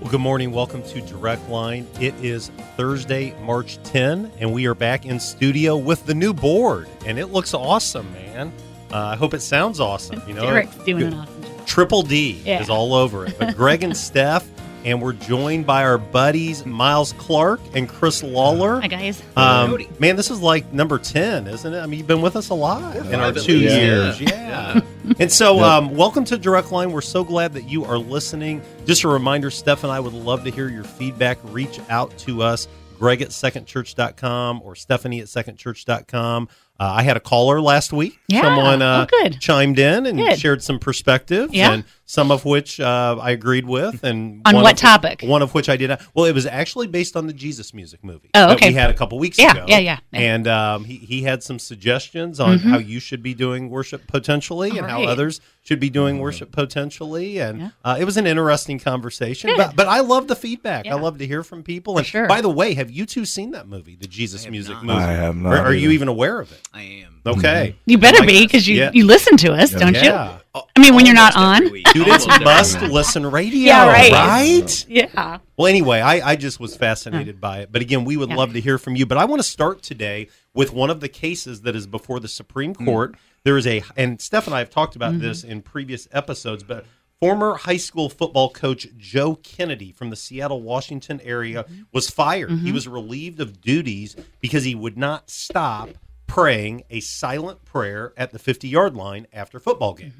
Well, good morning. Welcome to Direct Line. It is Thursday, March 10, and we are back in studio with the new board, and it looks awesome, man. Uh, I hope it sounds awesome. You know, Derek's doing an awesome job. Triple D Yeah. is all over it. But Greg and Steph, and we're joined by our buddies Miles Clark and Chris Lawler. Hi guys. Um, man, this is like number 10, isn't it? I mean, you've been with us a lot in our two least. years. Yeah. Yeah. and so, um, welcome to Direct Line. We're so glad that you are listening. Just a reminder, Steph and I would love to hear your feedback. Reach out to us, Greg at secondchurch.com or Stephanie at secondchurch.com. Uh, I had a caller last week. Yeah. Someone uh, Oh, good. chimed in and Good. shared some perspectives, Yeah. and some of which uh, I agreed with. And On what of- topic? One of which I did not. Well, it was actually based on the Jesus music movie Oh, that okay. we had a couple weeks Yeah, ago. yeah, yeah, yeah. And um, he, he had some suggestions on how you should be doing worship potentially and All how others should be doing worship potentially. And Yeah. uh, it was an interesting conversation. Good. But, but I love the feedback. Yeah. I love to hear from people. And sure. by the way, have you two seen that movie, the Jesus music not. movie? I have not Or are you even aware of it? I am. Okay. You better be because you, Yeah. you listen to us, don't Yeah. I mean, when you're not on. week. Students must listen radio, Yeah, right. right? Yeah. Well, anyway, I, I just was fascinated by it. But again, we would Yeah. love to hear from you. But I want to start today with one of the cases that is before the Supreme Court. There is a, and Steph and I have talked about mm-hmm. this in previous episodes, but former high school football coach Joe Kennedy from the Seattle, Washington area mm-hmm. was fired. He mm-hmm. was relieved of duties because he would not stop praying a silent prayer at the 50 yard line after football games.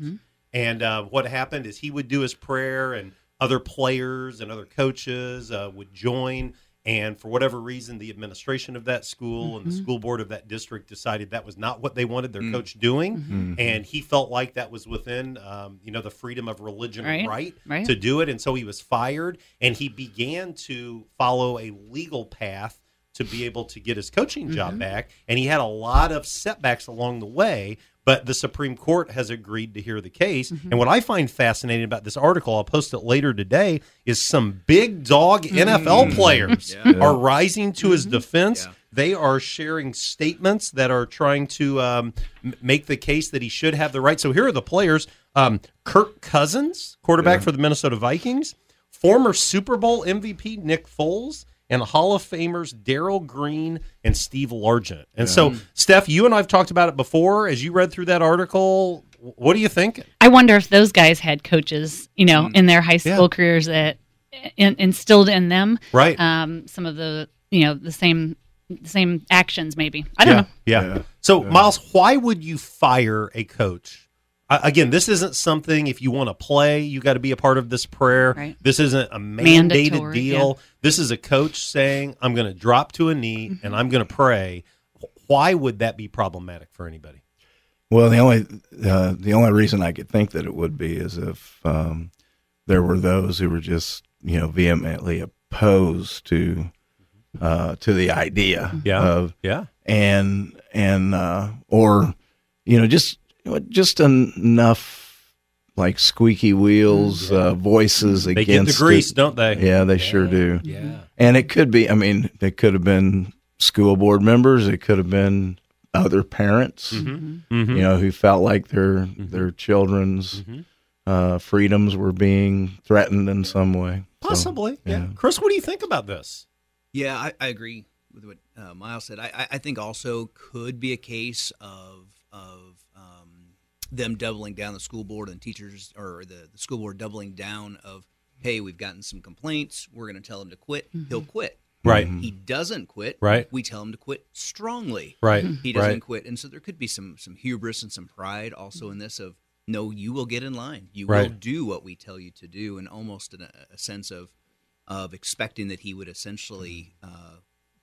And uh, what happened is he would do his prayer, and other players and other coaches uh, would join. And for whatever reason, the administration of that school and the school board of that district decided that was not what they wanted their coach doing, and he felt like that was within, um, you know, the freedom of religion Right, right, right. to do it. And so he was fired, and he began to follow a legal path to be able to get his coaching job back. And he had a lot of setbacks along the way, but the Supreme Court has agreed to hear the case. And what I find fascinating about this article, I'll post it later today, is some big dog NFL players Yeah. are rising to his defense. Yeah. They are sharing statements that are trying to um, make the case that he should have the right. So here are the players: um, Kirk Cousins, quarterback for the Minnesota Vikings, former Super Bowl MVP Nick Foles, and Hall of Famers Darrell Green and Steve Largent. And so, Steph, you and I've talked about it before. As you read through that article, what do you think? I wonder if those guys had coaches, you know, in their high Yeah. school careers that in, instilled in them Right. um, some of the, you know, the same same actions. Maybe I don't know. Yeah. Yeah. So, Miles, why would you fire a coach? Again, this isn't something if you want to play, you got to be a part of this prayer. Right. This isn't a mandated Mandatory, deal. This is a coach saying, I'm going to drop to a knee Mm-hmm. and I'm going to pray. Why would that be problematic for anybody? Well, the only uh, the only reason I could think that it would be is if um, there were those who were just you know vehemently opposed to uh, to the idea Yeah. of Yeah. and and uh, or you know just you know, just en- enough like squeaky wheels uh, voices They get against the grease, it. don't they? Yeah, they sure do. Yeah. And it could be, I mean, they could have been school board members. It could have been other parents, Mm-hmm. you know, who felt like their their children's Mm-hmm. uh, freedoms were being threatened in some way. So, Possibly. yeah. yeah. Chris, what do you think about this? Yeah, I, I agree with what uh, Miles said. I, I- I think also could be a case of of them doubling down the school board and teachers or the, the school board doubling down of hey we've gotten some complaints we're going to tell him to quit he'll quit Right. he doesn't quit Right. we tell him to quit strongly Right. he doesn't Right. quit and so there could be some some hubris and some pride also in this of no you will get in line you Right. will do what we tell you to do and almost in a, a sense of of expecting that he would essentially uh,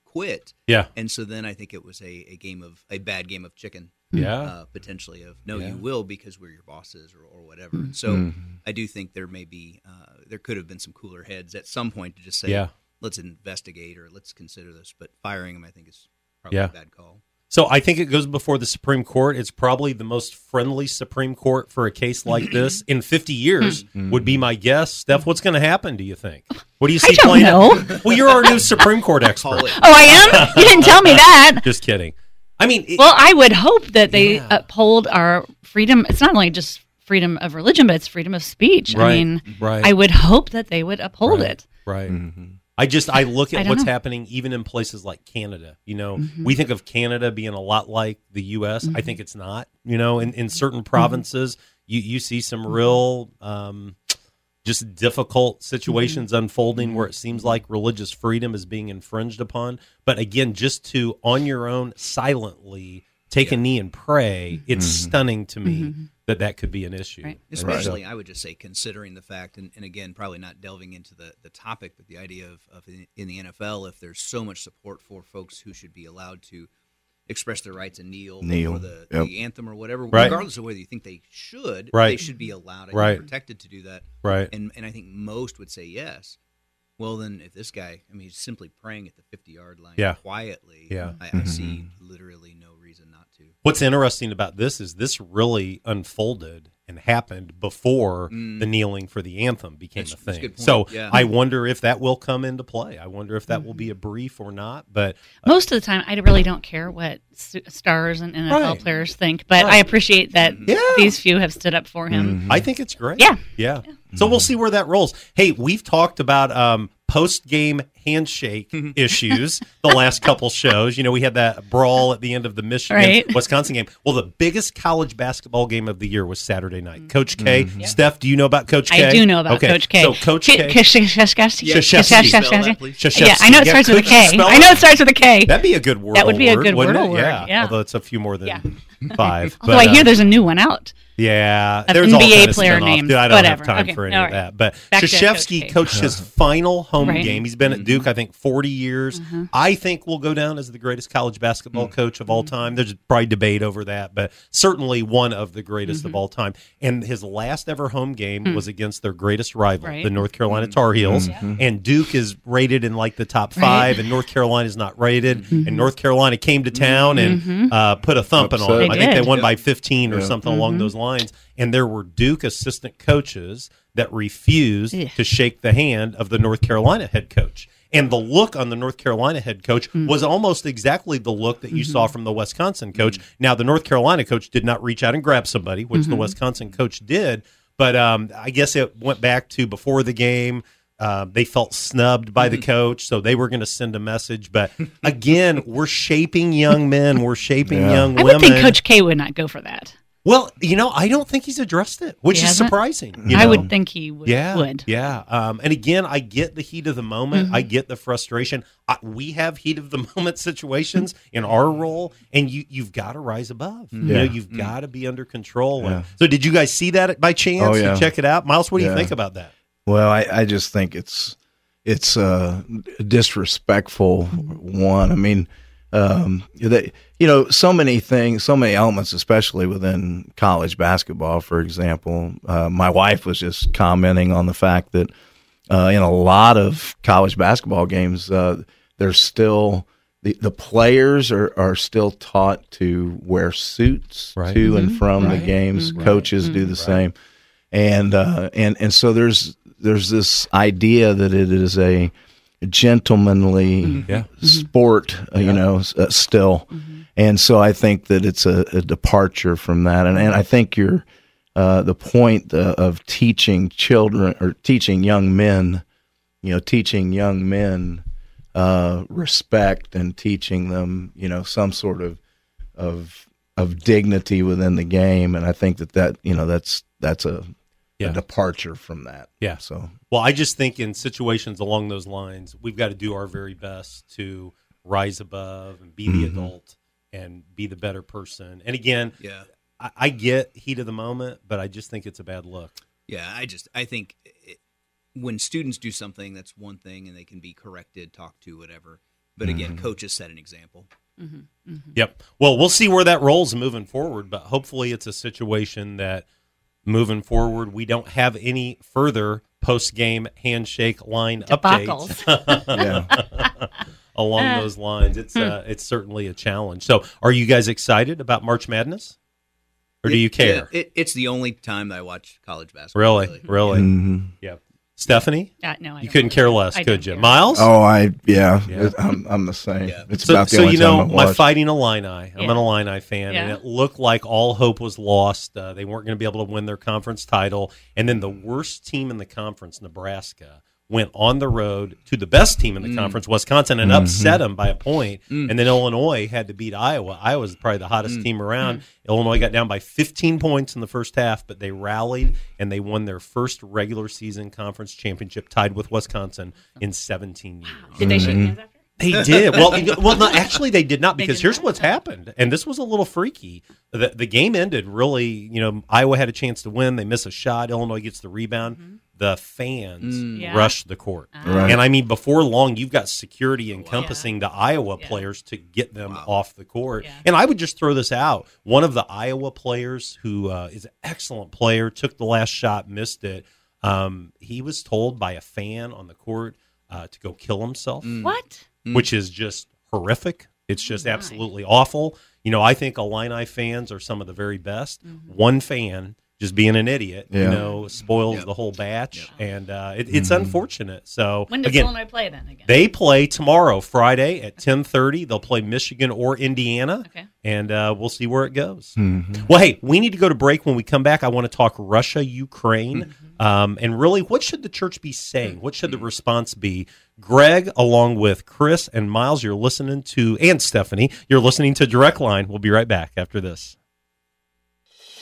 quit Yeah. and so then i think it was a, a game of a bad game of chicken Hmm. Yeah. uh, potentially of no Yeah. you will because we're your bosses or, or whatever and so hmm. i do think there may be uh, there could have been some cooler heads at some point to just say Yeah. let's investigate or let's consider this but firing him i think is probably Yeah. a bad call So I think it goes before the Supreme Court. It's probably the most friendly Supreme Court for a case like this in 50 years. would be my guess. Steph, what's going to happen? Do you think? What do you see don't playing? know. Well, you're our new Supreme Court expert. Oh, I am. You didn't tell me that. Just kidding. I mean, it- Well, I would hope that they Yeah. uphold our freedom. It's not only just freedom of religion, but it's freedom of speech. Right, I mean, right. I would hope that they would uphold Right. it. Right. I just I look at don't what's know. happening even in places like Canada. You know, Mm-hmm. we think of Canada being a lot like the U.S. I think it's not. You know, in, in certain provinces, you you see some Mm-hmm. real. Um, just difficult situations Mm-hmm. unfolding where it seems like religious freedom is being infringed upon. But again, just to on your own silently take a knee and pray, it's stunning to me that that could be an issue. Right. Especially, I would just say, considering the fact, and, and again, probably not delving into the, the topic, but the idea of, of in, in the NFL, if there's so much support for folks who should be allowed to express their rights and kneel, Kneel, for the, yep. the anthem or whatever, Right. regardless of whether you think they should, Right. they should be allowed, I think, Right. protected to do that. Right. And, and I think most would say yes. Well, then, if this guy, I mean, he's simply praying at the 50 yard line Yeah. quietly, Yeah. I, I mm-hmm. see literally no reason not to. What's interesting about this is this really unfolded and happened before the mm. kneeling for the anthem became That's- a that's a thing. So Yeah. I wonder if that will come into play. I wonder if that will be mm-hmm. a brief or not. But uh, Most of the time, I really don't care what stars and NFL Right. players think, but Right. I appreciate that mm-hmm. Yeah. these few have stood up for him. Mm-hmm. I think it's great. Yeah. Yeah. So we'll see where that rolls. Hey, we've talked about um, post game handshake issues the last couple shows. You know, we had that brawl at the end of the Michigan Right. Wisconsin game. Well, the biggest college basketball game of the year was Saturday night. Coach K. Steph, do you know about Coach K? Mm-hmm. Do know about okay. Coach K. So Coach K- Yeah, sh- Krzyzewski. sh- Spell sh- that, sh- please. Yeah, I know it starts with a could you K. spell I it? know it starts with a K. That'd be a good word. That would be a good wouldn't wordle it? word, Yeah. yeah. Although it's a few more than Yeah. five. Although I hear uh, there's a new one out. Yeah, Of there's all NBA kind of player spin-off. names. Dude, I don't Whatever. have time Okay, for any all of right. that. But Back Krzyzewski Coach coached his final home Right. game. He's been at Duke, I think, 40 years. Mm-hmm. I think will go down as the greatest college basketball Mm. coach of all time. There's probably debate over that, but certainly one of the greatest Mm-hmm. of all time. And his last ever home game was against their greatest rival, Mm. Right. the North Carolina Tar Heels. And Duke is rated in like the top Right. Mm-hmm. five, and North Carolina is not rated. And North Carolina came to town and uh, put a thumping on them. I think they did. won by 15 or Yeah. something along those lines. And there were Duke assistant coaches that refused Yeah. to shake the hand of the North Carolina head coach. And the look on the North Carolina head coach was almost exactly the look that you saw from the Wisconsin coach. Now, the North Carolina coach did not reach out and grab somebody, which the Wisconsin coach did. But um, I guess it went back to before the game. Uh, they felt snubbed by the coach, so they were going to send a message. But again, we're shaping young men. We're shaping Yeah. young I women. would think Coach K would not go for that. Well, you know, I don't think he's addressed it, which He is hasn't? surprising. you I would think he would. Yeah, would. Mm-hmm. yeah. Um, and again, I get the heat of the moment. I get the frustration. I, we have heat of the moment situations in our role, and you you've got to rise above. You know, you've got to be under control. And Yeah. so, did you guys see that by chance? Oh, yeah. check it out, Miles. What do you think about that? Well, I, I just think it's it's uh, disrespectful. One, I mean, um, they, you know, so many things, so many elements, especially within college basketball. For example, uh, my wife was just commenting on the fact that uh, in a lot of college basketball games, uh, there's still the, the players are, are still taught to wear suits Right. to and from Right. the games. Coaches do the same, and uh, and and so there's there's this idea that it is a gentlemanly Yeah. sport, uh, you know, uh, still. And so I think that it's a, a departure from that. And, and I think you're, uh, the point uh, of teaching children or teaching young men, you know, teaching young men uh, respect and teaching them, you know, some sort of of of dignity within the game. And I think that that you know that's that's a, Yeah. a departure from that. Yeah. So Well, I just think in situations along those lines, we've got to do our very best to rise above and be the mm-hmm. adult and be the better person. And again, Yeah. I, I get heat of the moment, but I just think it's a bad look. Yeah, I just I think it, when students do something, that's one thing, and they can be corrected, talked to, whatever. But again, mm-hmm. coaches set an example. Mm-hmm, yep. Well, we'll see where that rolls moving forward, but hopefully it's a situation that moving forward we don't have any further post game handshake line updates. Debacles. yeah, along Uh, those lines. It's uh, it's certainly a challenge. So, are you guys excited about March Madness, or do you care? It, it's the only time that I watch college basketball. really, really, Mhm. yeah. Stephanie, Uh, no, I you don't couldn't care care. less, I could you? care. Miles, Oh, I yeah, Yeah. I'm I'm the same. Yeah. It's So, about the so only you know, I my watch. fighting Illini. I'm Yeah. an Illini fan, and it looked like all hope was lost. Uh, they weren't going to be able to win their conference title, and then the worst team in the conference, Nebraska, went on the road to the best team in the mm. conference, Wisconsin, and mm-hmm. upset them by a point. Mm. And then Illinois had to beat Iowa. Iowa was probably the hottest mm. team around. Illinois got down by 15 points in the first half, but they rallied and they won their first regular season conference championship, tied with Wisconsin in 17 years. Did they shake mm-hmm. hands after? They did. Well, well, no, actually, they did not because did here's not? what's happened, and this was a little freaky. The, the game ended really. You know, Iowa had a chance to win. They miss a shot. Illinois gets the rebound. Mm-hmm. The fans Mm-hmm. Yeah. rush the court, Right. and I mean, before long, you've got security encompassing the Iowa Yeah. players to get them off the court. Yeah. And I would just throw this out: one of the Iowa players who uh, is an excellent player took the last shot, missed it. Um, he was told by a fan on the court uh, to go kill himself What? which is just horrific. It's just My. absolutely awful. You know, I think Illini fans are some of the very best. Mm-hmm. One fan just being an idiot, you know, spoils Yep. the whole batch, and uh, it, it's unfortunate. So When does again, Illinois play then again? they play tomorrow, Friday at ten thirty. They'll play Michigan or Indiana, Okay. and uh, we'll see where it goes. Well, hey, we need to go to break. When we come back, I want to talk Russia, Ukraine, um, and really, what should the church be saying? What should the response be? Greg, along with Chris and Miles, you're listening to, and Stephanie, you're listening to Direct Line. We'll be right back after this.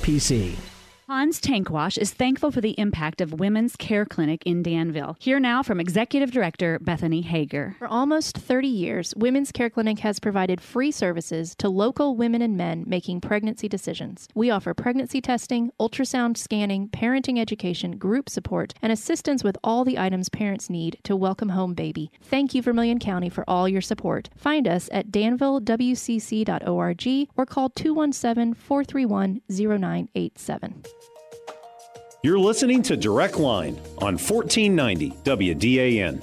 SIPC. Hans Tank Wash is thankful for the impact of Women's Care Clinic in Danville. Here now from Executive Director Bethany Hager. For almost 30 years, Women's Care Clinic has provided free services to local women and men making pregnancy decisions. We offer pregnancy testing, ultrasound scanning, parenting education, group support, and assistance with all the items parents need to welcome home baby. Thank you, Vermilion County, for all your support. Find us at danvillewcc.org or call 217 431 0987. You're listening to Direct Line on 1490 WDAN.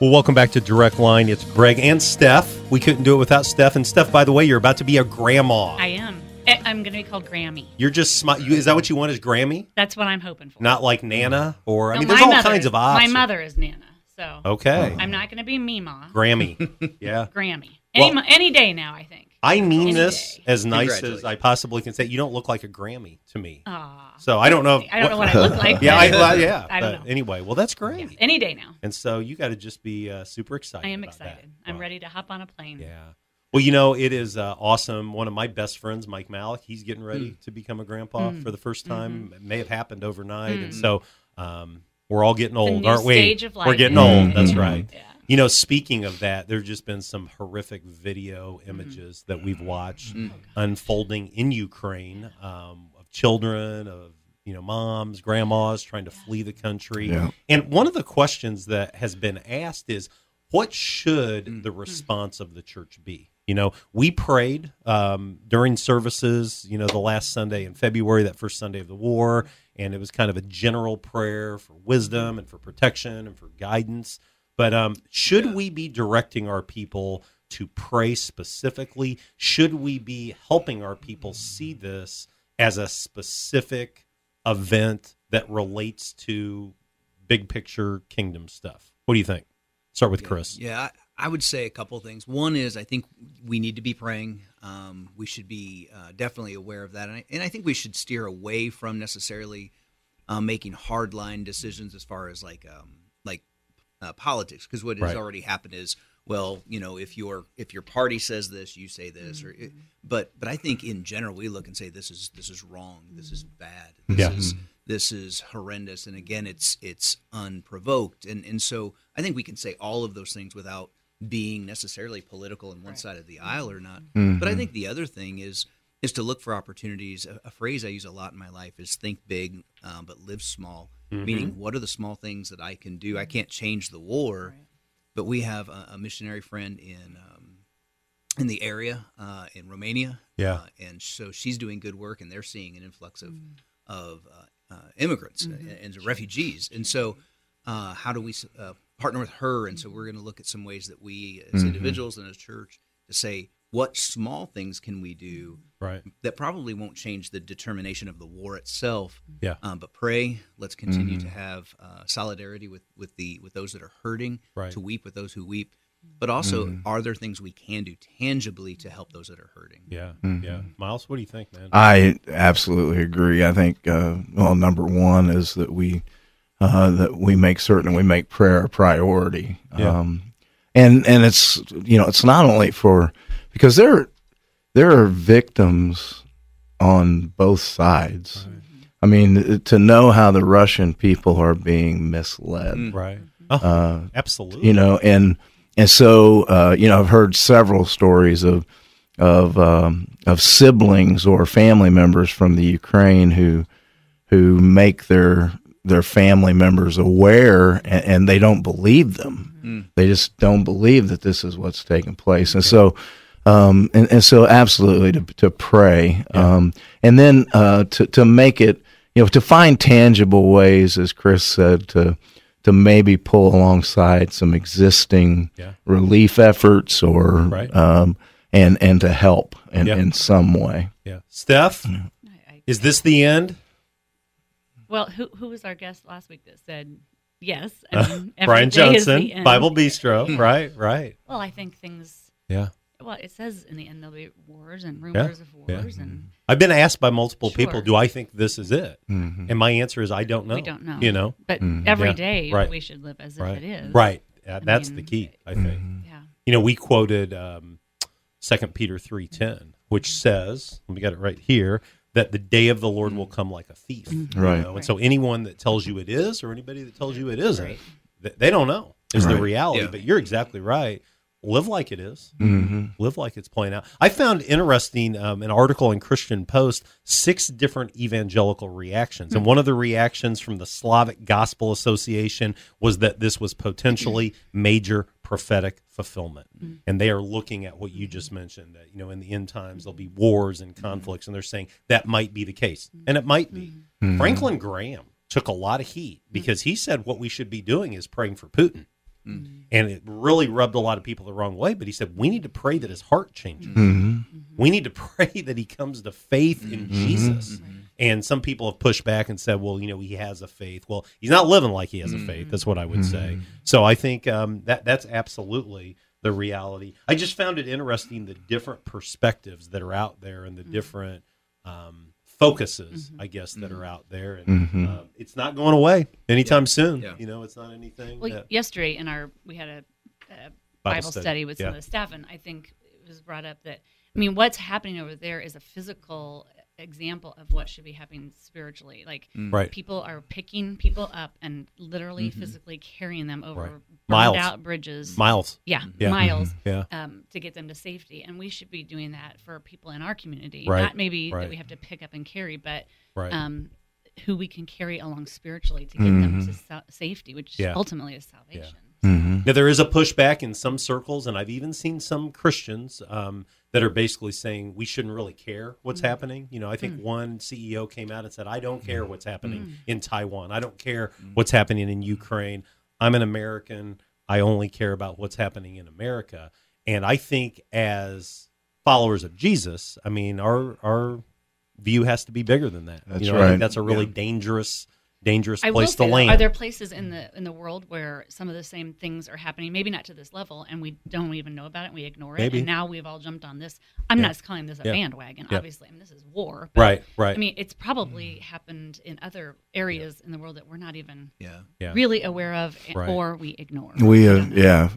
Well, welcome back to Direct Line. It's Greg and Steph. We couldn't do it without Steph. And Steph, by the way, you're about to be a grandma. I am. I- I'm going to be called Grammy. You're just smi- you, is that what you want? Is Grammy? That's what I'm hoping for. Not like Nana or I No, mean, there's my all mother- kinds of options. My mother is Nana, so Okay. I'm not going to be Mima. Grammy. yeah. Grammy. Any, Well- mo- any day now, I think. I mean Any this day. as nice as I possibly can say. You don't look like a Grammy to me. Aw. So I don't know. I don't know what I look like. yeah, I, but- well, yeah. I don't but know. Anyway, well, that's great. Yeah, any day now. And so you got to just be uh, super excited. I am about that. excited. I'm Wow. ready to hop on a plane. Yeah. Well, you know, it is uh, awesome. One of my best friends, Mike Malik, he's getting ready Mm. to become a grandpa for the first time. It may have happened overnight. And Mm. so um, we're all getting old, aren't we? stage of We're life. getting old. That's Mhm. right. Yeah. You know, speaking of that, there's just been some horrific video Mm-hmm. images that we've watched Mm. unfolding in Ukraine um, of children, of you know, moms, grandmas trying to flee the country. Yeah. And one of the questions that has been asked is, what should the response of the church be? You know, we prayed um, during services, you know, the last Sunday in February, that first Sunday of the war, and it was kind of a general prayer for wisdom and for protection and for guidance. But um, should we be directing our people to pray specifically? Should we be helping our people see this as a specific event that relates to big picture kingdom stuff? What do you think? Start with Chris. Yeah, I, I would say a couple of things. One is I think we need to be praying. Um, we should be uh, definitely aware of that, and I, and I think we should steer away from necessarily um, making hardline decisions as far as like um, like uh, politics, because what has Right. already happened is well, you know, if your if your party says this, you say this, or mm-hmm. but but I think in general we look and say this is this is wrong, this is mm-hmm. bad, this Yeah. is mm-hmm. this is horrendous, and again, it's it's unprovoked, and and so I think we can say all of those things without being necessarily political on one side of the aisle or not. But I think the other thing is is to look for opportunities. A, a phrase I use a lot in my life is think big, um, but live small. Meaning, what are the small things that I can do? I can't change the war, but we have a, a missionary friend in um, in the area uh, in Romania. Yeah. uh, and so she's doing good work, and they're seeing an influx of of uh, uh, immigrants uh, and refugees. And so, uh, how do we uh, partner with her? And so, we're going to look at some ways that we, as individuals and as church, to say what small things can we do Right. that probably won't change the determination of the war itself. Yeah. Um, but pray. Let's continue to have uh, solidarity with with the with those that are hurting. Right. To weep with those who weep. But also, are there things we can do tangibly to help those that are hurting? Yeah. Yeah. Miles, what do you think, man? I absolutely agree. I think uh, well, number one is that we uh, that we make certain we make prayer a priority. Yeah. Um, and and it's you know it's not only for because there there are victims on both sides. I mean, to know how the Russian people are being misled, Right. Oh, uh, absolutely. you know, and and so uh, you know, I've heard several stories of of um, of siblings or family members from the Ukraine who who make their their family members aware, and, and they don't believe them. They just don't believe that this is what's taking place, and so. Um, and, and so absolutely to, to pray, um, and then, uh, to, to make it, you know, to find tangible ways, as Chris said, to, to maybe pull alongside some existing Yeah. relief efforts or Right. um, and and to help in, Yeah. in some way. Yeah. Steph, I, I, is this the end? well, who who was our guest last week that said yes? I mean, every Brian day is the Johnson. Bible Bistro. right. Right. Well, I think things. Yeah. Well, it says in the end there'll be wars and Yeah. rumors of Yeah. wars, and I've been asked by multiple people, do I think this is it? Mm-hmm. And my answer is I don't know. we don't know. You know? but mm-hmm. every Yeah. day Right. we should live as Right. if it is. Right. Yeah, that's the key, I mm-hmm. think. Yeah. You know, we quoted um, 2 Peter 3.10, which mm-hmm. says, we got it right here, that the day of the Lord will come like a thief. you Right. know? And so anyone that tells you it is or anybody that tells you it isn't, th- they don't know is the reality. Yeah. But you're exactly right. Live like it is. Mm-hmm. Live like it's playing out. I found interesting um, an article in Christian Post, six different evangelical reactions. And hmm. one of the reactions from the Slavic Gospel Association was that this was potentially hmm. major prophetic fulfillment. Hmm. And they are looking at what you just mentioned that, you know, in the end times, there'll be wars and conflicts. And they're saying that might be the case. And it might be. Franklin Graham took a lot of heat because he said what we should be doing is praying for Putin. Mm. And it really rubbed a lot of people the wrong way. But he said, we need to pray that his heart changes. Mm-hmm. Mm-hmm. We need to pray that he comes to faith in mm-hmm. Jesus. And some people have pushed back and said, well, you know, he has a faith. Well, he's not living like he has a faith. That's what I would say. So I think um, that that's absolutely the reality. I just found it interesting the different perspectives that are out there and the mm. different um, focuses, mm-hmm. I guess, that are mm-hmm. out there. And uh, it's not going away anytime soon. Yeah. You know, it's not anything. Well, that- yesterday in our we had a, a Bible, study, with some of the staff, and I think it was brought up that I mean, what's happening over there is a physical example of what should be happening spiritually. Like Right. people are picking people up and literally physically carrying them over Right. Miles. out bridges. Miles. Yeah, Yeah. miles. Yeah. Um, to get them to safety, and we should be doing that for people in our community. Right. Not maybe Right. that we have to pick up and carry, but Right. um, who we can carry along spiritually to get them to sa- safety, which Yeah. ultimately is salvation. Mhm. Now there is a pushback in some circles, and I've even seen some Christians um, that are basically saying we shouldn't really care what's mm. happening. You know, I think mm. one CEO came out and said, "I don't care what's happening mm. in Taiwan. I don't care what's happening in Ukraine. I'm an American. I only care about what's happening in America." And I think as followers of Jesus, I mean, our our view has to be bigger than that. That's you know, I right. think that's a really dangerous dangerous I place to though, land. are there places in the in the world where some of the same things are happening? Maybe not to this level, and we don't even know about it. We ignore it, Maybe. and now we've all jumped on this. I'm Yeah. not calling this a Yeah. bandwagon. Yeah. Obviously, I mean this is war. But, Right, right. I mean, it's probably happened in other areas in the world that we're not even Yeah. Yeah. really aware of, Right. or we ignore. We, I uh, don't know. yeah,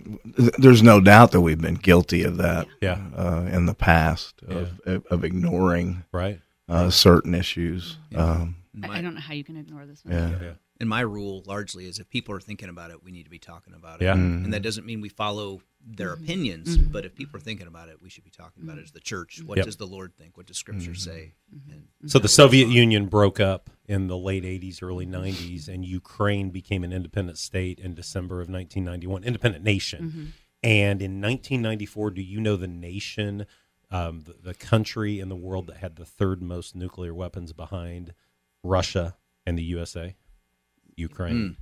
there's no doubt that we've been guilty of that. Yeah. uh, in the past of of ignoring right uh, certain issues. Um, I, I don't know how you can ignore this one. yeah. Yeah. And my rule largely is if people are thinking about it, we need to be talking about it. Yeah. Mhm. And that doesn't mean we follow their Mm-hmm. opinions, but if people are thinking about it, we should be talking about it as the church. What Yep. does the Lord think? What does Scripture say? And So the Soviet Union broke up in the late 80s, early 90s, and Ukraine became an independent state in December of 1991, independent nation. And in 1994, do you know the nation, um, the, the country in the world that had the third most nuclear weapons behind Russia and the USA? Ukraine.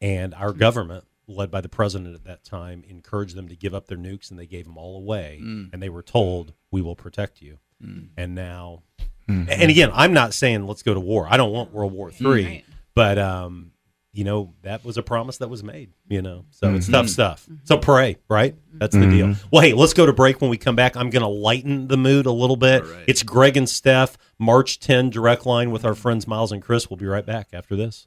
Hmm. And our hmm. government, led by the president at that time, encouraged them to give up their nukes, and they gave them all away. Hmm. And they were told, "We will protect you." And now, and again, I'm not saying let's go to war. I don't want World War Three, Right. but um, you know that was a promise that was made. You know, so it's mm-hmm. tough stuff. So pray, right? That's the deal. Mm-hmm. Well, hey, let's go to break. When we come back, I'm going to lighten the mood a little bit. Right. It's Greg and Steph, March 10 direct line with our friends Miles and Chris. We'll be right back after this.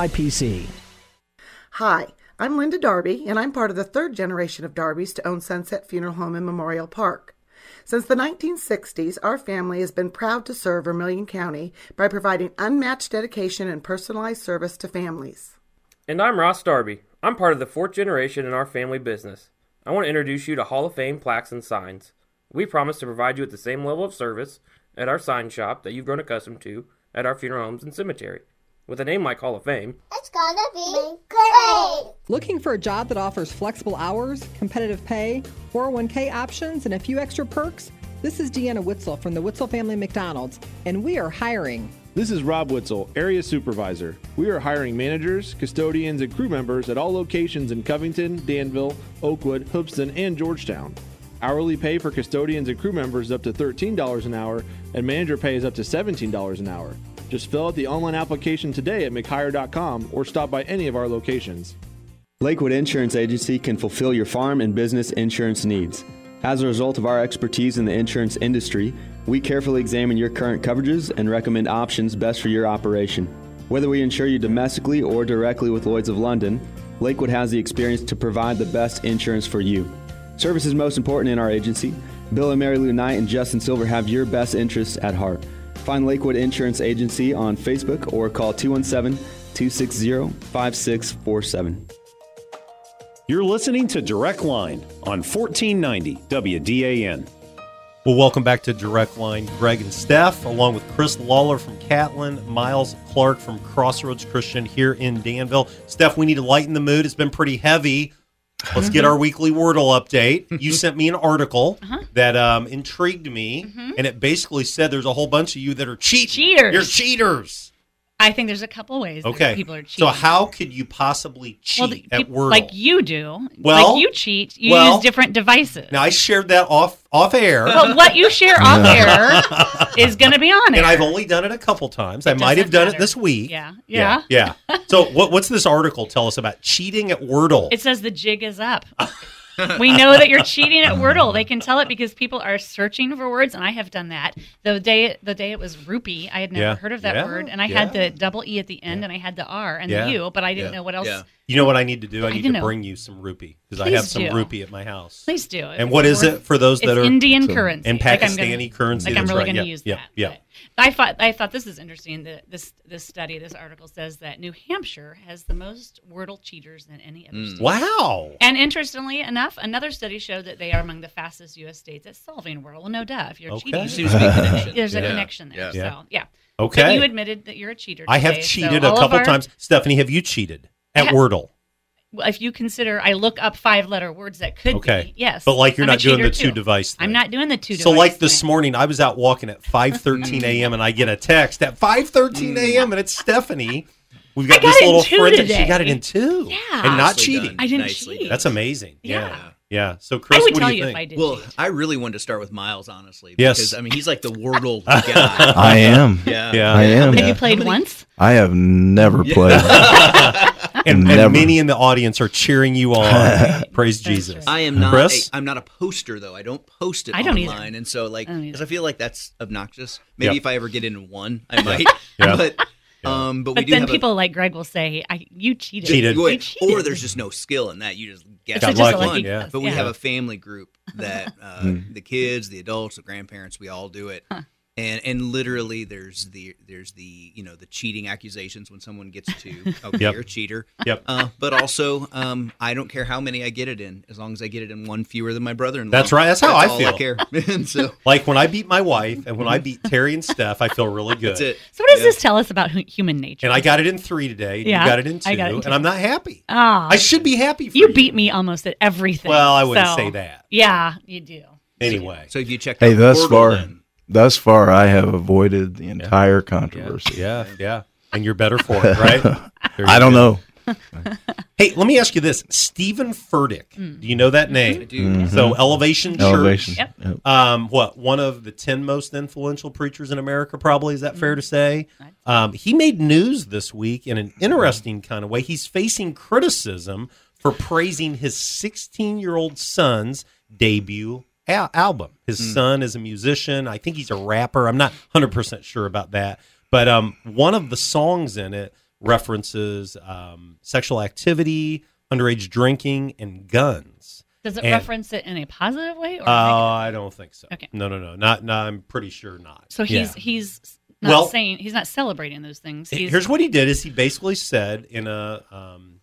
SIPC. Hi, I'm Linda Darby, and I'm part of the third generation of Darbys to own Sunset Funeral Home in Memorial Park. Since the 1960s, our family has been proud to serve Vermilion County by providing unmatched dedication and personalized service to families. And I'm Ross Darby. I'm part of the fourth generation in our family business. I want to introduce you to Hall of Fame plaques and signs. We promise to provide you with the same level of service at our sign shop that you've grown accustomed to at our funeral homes and cemetery. With a name like Hall of Fame, It's gonna be great! Looking for a job that offers flexible hours, competitive pay, 401k options, and a few extra perks? This is Deanna Witzel from the Witzel Family McDonald's, and we are hiring. This is Rob Witzel, Area Supervisor. We are hiring managers, custodians, and crew members at all locations in Covington, Danville, Oakwood, Hoopeston, and Georgetown. Hourly pay for custodians and crew members is up to $13 an hour, and manager pay is up to $17 an hour. Just fill out the online application today at mchire.com or stop by any of our locations. Lakewood Insurance Agency can fulfill your farm and business insurance needs. As a result of our expertise in the insurance industry, we carefully examine your current coverages and recommend options best for your operation. Whether we insure you domestically or directly with Lloyds of London, Lakewood has the experience to provide the best insurance for you. Service is most important in our agency. Bill and Mary Lou Knight and Justin Silver have your best interests at heart. Find Lakewood Insurance Agency on Facebook or call 217 260 5647. You're listening to Direct Line on 1490 WDAN. Well, welcome back to Direct Line. Greg and Steph, along with Chris Lawler from Catlin, Miles Clark from Crossroads Christian here in Danville. Steph, we need to lighten the mood. It's been pretty heavy. Let's get our weekly Wordle update. You sent me an article that um, intrigued me, and it basically said there's a whole bunch of you that are cheat- Cheaters. You're cheaters. I think there's a couple ways Okay. that people are cheating. So how could you possibly cheat well, the at Wordle? like you do. Well- like you cheat. You well- use different devices. now I shared that off off air. But what you share off air is going to be on air. and I've only done it a couple times. I might have done it this week. Yeah. Yeah. Yeah. So what, what's this article tell us about cheating at Wordle? It says the jig is up. we know that you're cheating at Wordle. They can tell it because people are searching for words, and I have done that. The day the day it was rupee, I had never Yeah. heard of that Yeah. word, and I had the double e at the end, and I had the r and Yeah. the u, but I didn't Yeah. know what else. Yeah. You know what I need to do? I I need don't to know. bring you some rupee because I have some do. rupee at my house. Please do. And what is it for those that it's are Indian currency and Like I'm Pakistani gonna- currency? Like I'm that's really right. going to use yeah. that. Yeah. But I thought I thought this is interesting. That this this study, this article says that New Hampshire has the most Wordle cheaters than any other state. Wow. And interestingly enough, another study showed that they are among the fastest U.S. states at solving Wordle. Well, no duh, if you're Okay. cheating, There seems to be a connection. There's a Yeah. connection there. Yeah. So yeah. Okay. But you admitted that you're a cheater. I have today, so cheated a couple our- times. Stephanie, have you cheated at Ha- Wordle? Well, if you consider, I look up five letter words that could Okay. be. Yes. But like you're I'm not doing the two too. device I'm not doing the two So device like this thing. morning, I was out walking at 5:13 mm. a.m. and I get a text at 5:13 mm. a.m. and it's Stephanie. We've got I got this little two friend. that She got it in two. Yeah. and not Nicely cheating. done. I didn't Nicely cheat. That's amazing. Yeah. Yeah. Yeah. So Chris, I would what tell do you you think? if I did. Well, cheat. I really wanted to start with Miles, honestly. Yes. Because, I mean, he's like the Wordle guy. I am. Yeah. Yeah. I am. Have you played once? I have never played. and, and many in the audience are cheering you on. Praise Jesus. I am not. Chris? A, I'm not a poster though. I don't post it I don't either. online, and so like because I feel like that's obnoxious. Maybe Yeah. if I ever get in one, I might. Yeah. But um, but we But do then have a- people like Greg will say, I, "You cheated." Cheated. You Wait, cheated. or there's just no skill in that. You just get It's it just lucky fun. guess, But we yeah. have a family group that uh, Hmm. the kids, the adults, the grandparents, we all do it. And, and literally there's the there's the you know the cheating accusations when someone gets to okay Yep. you're a cheater Yep. uh, but also um, I don't care how many I get it in as long as I get it in one fewer than my brother-in-law That's right. That's how I all feel. I care and so Like when I beat my wife and when I beat Terry and Steph, I feel really good. that's it So, what does Yeah. this tell us about human nature? And I got it in three today. and Yeah, you got it in two, I got it in two. and I'm not happy. Ah, I should be happy. For you you beat me almost at everything. Well, I wouldn't so- say that. Yeah, you do. Anyway, so if you check hey, out thus far, then- thus far, I have avoided the entire controversy. yeah, yeah, and you're better for it, right? I don't go. know. Hey, let me ask you this: Steven Furtick. Do you know that name? I do. So Elevation Church. Elevation. Yep. Yep. Um, what one of the ten most influential preachers in America? Probably is that fair to say? Um, he made news this week in an interesting kind of way. He's facing criticism for praising his 16-year-old son's debut al- album. His son is a musician. I think he's a rapper. I'm not 100 percent sure about that, but um, one of the songs in it references um, sexual activity, underage drinking, and guns. Does it And- reference it in a positive way or Uh. I don't think so. Okay. No, no, no. Not. No, I'm pretty sure not. So he's Yeah. he's not Well- saying he's not celebrating those things. He's, Here's what he did: is he basically said in a um,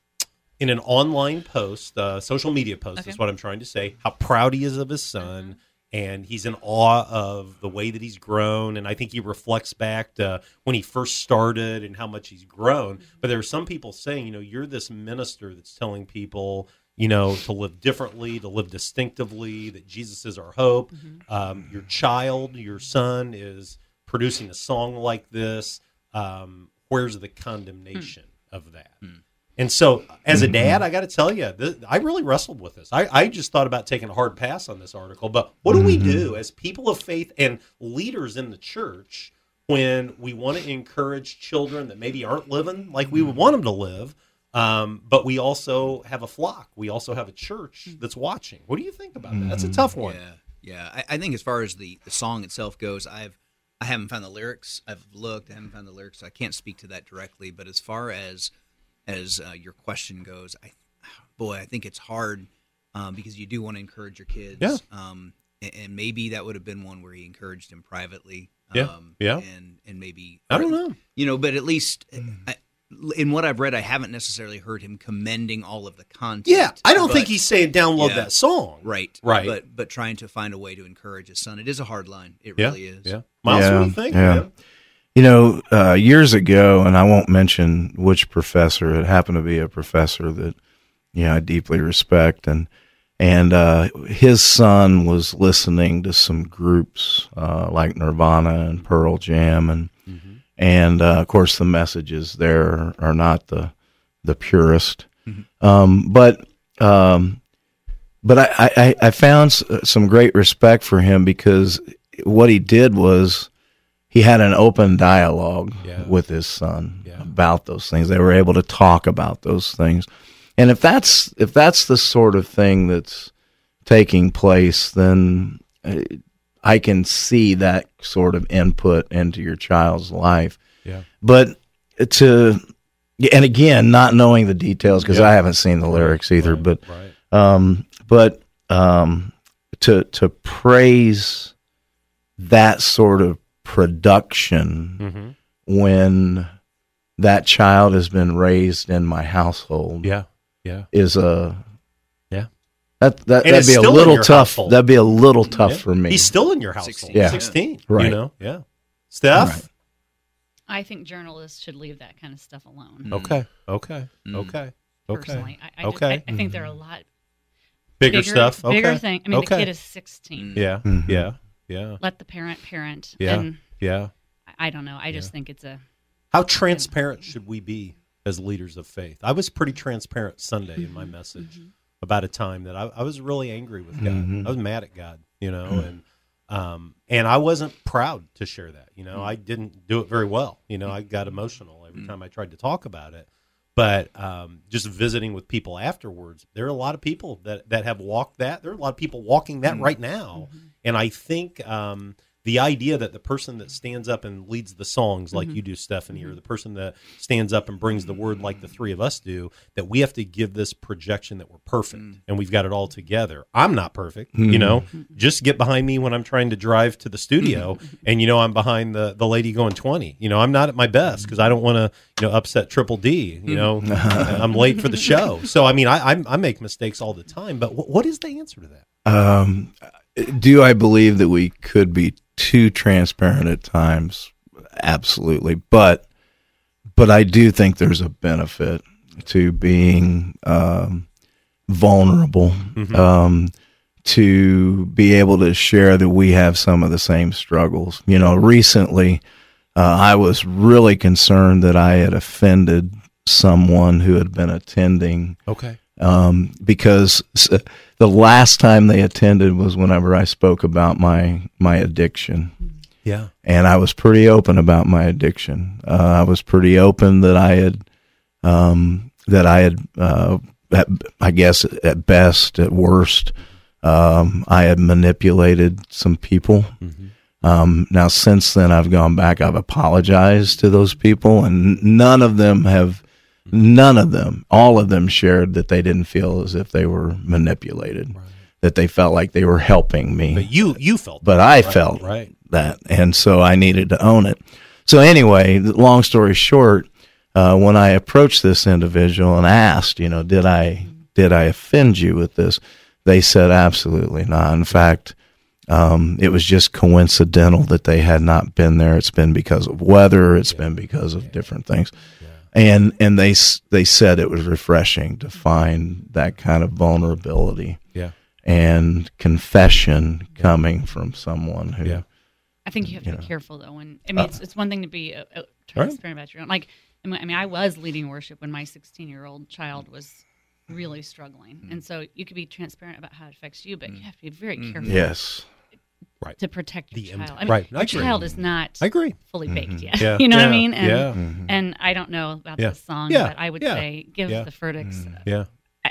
in an online post, uh, social media post, Okay. is what I'm trying to say, how proud he is of his son. And he's in awe of the way that he's grown, and I think he reflects back to when he first started and how much he's grown. But there are some people saying, you know, you're this minister that's telling people, you know, to live differently, to live distinctively, that Jesus is our hope. Um, your child, your son, is producing a song like this. Um, where's the condemnation of that? And so, as a mm-hmm. dad, I got to tell you, th- I really wrestled with this. I, I just thought about taking a hard pass on this article. But what do we mm-hmm. do as people of faith and leaders in the church when we want to encourage children that maybe aren't living like we would mm-hmm. want them to live? Um, but we also have a flock. We also have a church that's watching. What do you think about that? That's a tough one. Yeah, yeah. I, I think as far as the, the song itself goes, I've I haven't found the lyrics. I've looked, I haven't found the lyrics. So I can't speak to that directly. But as far as as uh, your question goes, I boy, I think it's hard um, because you do want to encourage your kids. Yeah. Um, and, and maybe that would have been one where he encouraged him privately. Yeah, Um, yeah. And and maybe I don't know. You know, but at least. I, in what I've read, I haven't necessarily heard him commending all of the content. Yeah, I don't but- think he's saying download Yeah. that song. Right. Right. But but trying to find a way to encourage his son. It is a hard line. It Yeah, really is. yeah. Miles, what do you think? Yeah. man? You know, uh, years ago, and I won't mention which professor. It happened to be a professor that, you know, I deeply respect, and and uh, his son was listening to some groups uh, like Nirvana and Pearl Jam, and and uh, of course the messages there are not the the purest, um, but um, but I, I, I found some great respect for him because what he did was he had an open dialogue Yeah. with his son Yeah. about those things. They were able to talk about those things, and if that's if that's the sort of thing that's taking place, then uh, I can see that sort of input into your child's life. Yeah. But to and again, not knowing the details because Yeah. I haven't seen the lyrics either, but um, but um, to to praise that sort of production Mhm. when that child has been raised in my household, Yeah, yeah. is a Yeah. that that And that'd be a little tough. household. That'd be a little tough Yeah. for me. He's still in your household. Yeah. 16. Right. You know? Yeah. Steph? Right. I think journalists should leave that kind of stuff alone. Okay. Okay. Okay. Okay. Personally, I, I, just- okay. I, I think there are a lot Bigger stuff? Bigger thing. I mean, Okay. the kid is 16. Yeah. Mhm. Yeah. Yeah. Let the parent parent. Yeah. And Yeah. I, I don't know. I just think it's a. How transparent should we be as leaders of faith? I was pretty transparent Sunday in my Mm-hmm. message about a time that I, I was really angry with God. Mhm. I was mad at God, you know, and um, and I wasn't proud to share that. You know, I didn't do it very well. You know, I got emotional every time I tried to talk about it. But um, just visiting with people afterwards, there are a lot of people that, that have walked that. There are a lot of people walking that right now. And I think um, the idea that the person that stands up and leads the songs like mm-hmm. you do, Stephanie, or mm-hmm. the person that stands up and brings the word like the three of us do, that we have to give this projection that we're perfect mm. and we've got it all together. I'm not perfect, you mm-hmm. know. Just get behind me when I'm trying to drive to the studio, and you know I'm behind the the lady going 20. You know I'm not at my best because I don't want to you know upset Triple D. You know I'm late for the show, so I mean I I, I make mistakes all the time. But wh- what is the answer to that? Um, do I believe that we could be too transparent at times? Absolutely, but but I do think there's a benefit to being um, vulnerable, um, to be able to share that we have some of the same struggles. You know, recently uh, I was really concerned that I had offended someone who had been attending Okay. um, because the last time they attended was whenever I spoke about my my addiction, Yeah. and I was pretty open about my addiction. Uh, I was pretty open that I had um, that I had, uh, at, I guess, at best, at worst, um, I had manipulated some people. Um, now, since then, I've gone back. I've apologized to those people, and none of them have, none of them, all of them shared that they didn't feel as if they were manipulated, that they felt like they were helping me. But you you felt But that, I right? felt right. that, and so I needed to own it. So anyway, long story short, uh, when I approached this individual and asked, you know, did I did I offend you with this? They said absolutely not. In fact, um, it was just coincidental that they had not been there. It's been because of weather. It's been because of different things, and and they they said it was refreshing to find that kind of vulnerability Yeah. and confession coming from someone who Yeah. I think you have to You be know. careful though. When I mean, it's, it's one thing to be uh, uh, transparent about your own. Like, I mean, I was leading worship when my 16 year old child was really struggling, Mm. and so you could be transparent about how it affects you, but you have to be very careful. Mm-hmm. Yes. Right. To protect your The impact. child. I mean, Right. I Your agree. child is not. I agree. Fully Mm-hmm. baked yet. Yeah. you know what I mean? And, Yeah. Mm-hmm. And I don't know about Yeah. the song, Yeah. but I would Yeah. say give Yeah. the verdicts. Mm. uh, Yeah.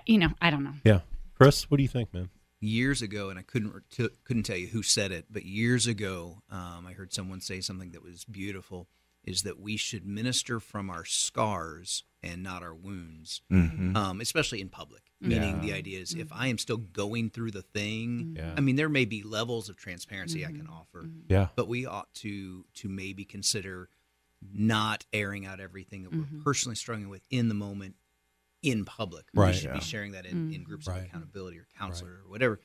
you know, I don't know. Yeah. Chris, what do you think, man? years ago, and I couldn't t- couldn't tell you who said it, but years ago, um, I heard someone say something that was beautiful: is that we should minister from our scars and not our wounds, Mhm. um, especially in public. Meaning, Yeah. the idea is if I am still going through the thing, Yeah. I mean, there may be levels of transparency I can offer, Yeah. but we ought to to maybe consider not airing out everything that we're personally struggling with in the moment in public. Right. We should Yeah. be sharing that in, in groups of accountability or counselor or whatever.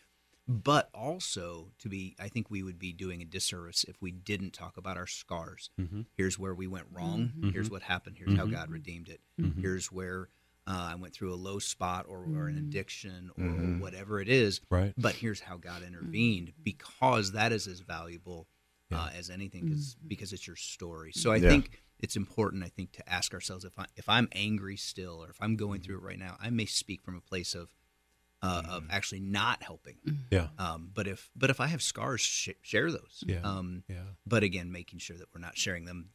But also to be, I think we would be doing a disservice if we didn't talk about our scars. Mhm. Here's where we went wrong. Mm-hmm. Here's what happened. Here's how mm-hmm. God redeemed it. Mm-hmm. Here's where uh, I went through a low spot or, or an addiction or whatever it is. Right. But here's how God intervened because that is as valuable uh, as anything 'cause- because it's your story. So I Yeah. think it's important. I think to ask ourselves if I if I'm angry still or if I'm going through it right now, I may speak from a place of uh, of actually not helping. Yeah. Um, but if but if I have scars, sh- share those. Yeah. Um, Yeah. But again, making sure that we're not sharing them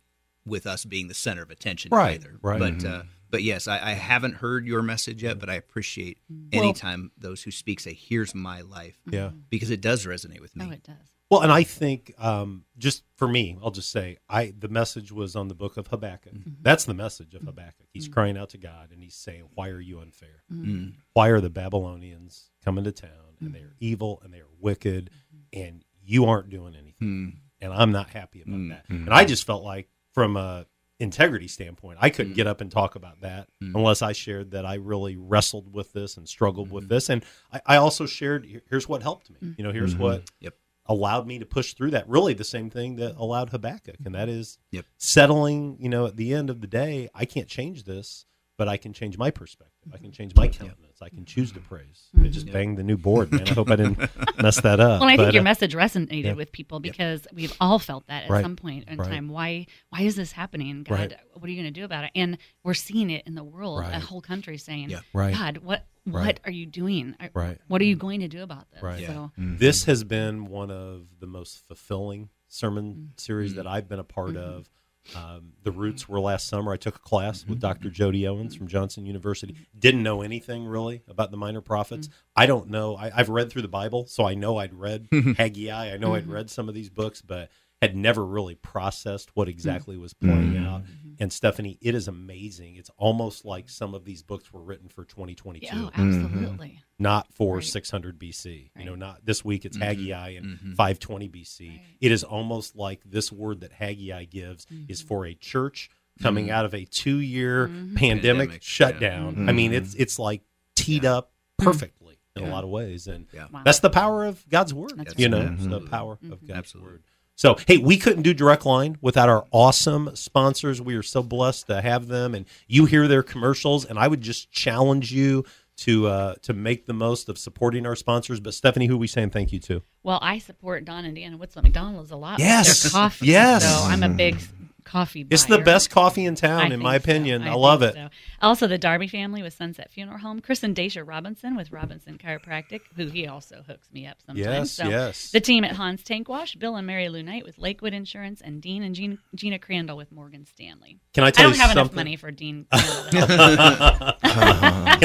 with us being the center of attention Right, either. right. But Mhm. uh, but yes, I, I haven't heard your message yet, but I appreciate Well- anytime those who speak say, "Here's my life," Yeah. because it does resonate with me. Oh, it does. Well, and I think um, just for me, I'll just say I the message was on the book of Habakkuk. Mm-hmm. That's the message of mm-hmm. Habakkuk. He's mm-hmm. crying out to God and he's saying, "Why are you unfair? Mhm. Why are the Babylonians coming to town and they are evil and they are wicked and you aren't doing anything? Mm. And I'm not happy about mm. that." Mm. And I just felt like from a integrity standpoint, I couldn't get up and talk about that unless I shared that I really wrestled with this and struggled with this. And I, I also shared here's what helped me. You know, here's what Yep. Allowed me to push through that. Really, the same thing that allowed Habakkuk, and that is Yep. settling. You know, at the end of the day, I can't change this, but I can change my perspective. I can change my countenance. I can choose to praise. I just banged the new board, man. I hope I didn't mess that up. Well, I think but, your uh, message resonated yeah. with people because we've all felt that at Right. some point in Right. time. Why why is this happening? God, Right. what are you going to do about it? And we're seeing it in the world, Right. a whole country saying, Yeah. Right. God, what what Right. are you doing? Are- Right. What are you going to do about this? Right. So This has been one of the most fulfilling sermon Mm-hmm. series that I've been a part of. Um, the roots were last summer. I took a class Mm-hmm. with Dr. Jody Owens from Johnson University. Didn't know anything really about the minor prophets. Mm-hmm. I don't know. I, I've read through the Bible, so I know I'd read Haggai. I know I'd Mm-hmm. read some of these books, but had never really processed what exactly was playing Mhm. out. And Stephanie, it is amazing. It's almost like some of these books were written for 2022 Yeah, oh, absolutely. not for Right. 600 BC. You know, not this week it's Mhm. Haggai and Mhm. 520 BC. It is almost like this word that Haggai gives is Mm-hmm. for a church coming Mhm. out of a 2-year Mhm. pandemic, Pandemic, shutdown. yeah. I mean, it's it's like teed Yeah. up perfectly in a lot of ways and Yeah. Wow. that's the power of God's word, That's you know, right. it's the power of. God's Absolutely. word. So, hey, we couldn't do Direct Line without our awesome sponsors. We are so blessed to have them, and you hear their commercials. And I would just challenge you to uh, to make the most of supporting our sponsors. But Stephanie, who are we saying thank you to? Well, I support Don and Deanna Witzel McDonald's a lot. Yes. coffee. Yes. So I'm a big coffee. It's the best coffee in town, I in my so. opinion. I, think love it. so. Also, the Darby family with Sunset Funeral Home. Chris and Dacia Robinson with Robinson Chiropractic, who he also hooks me up sometimes. Yes, so yes. The team at Hans Tank Wash, Bill and Mary Lou Knight with Lakewood Insurance, and Dean and Gina, Gina Crandall with Morgan Stanley. Can I tell I don't you have enough something? money for Dean. Can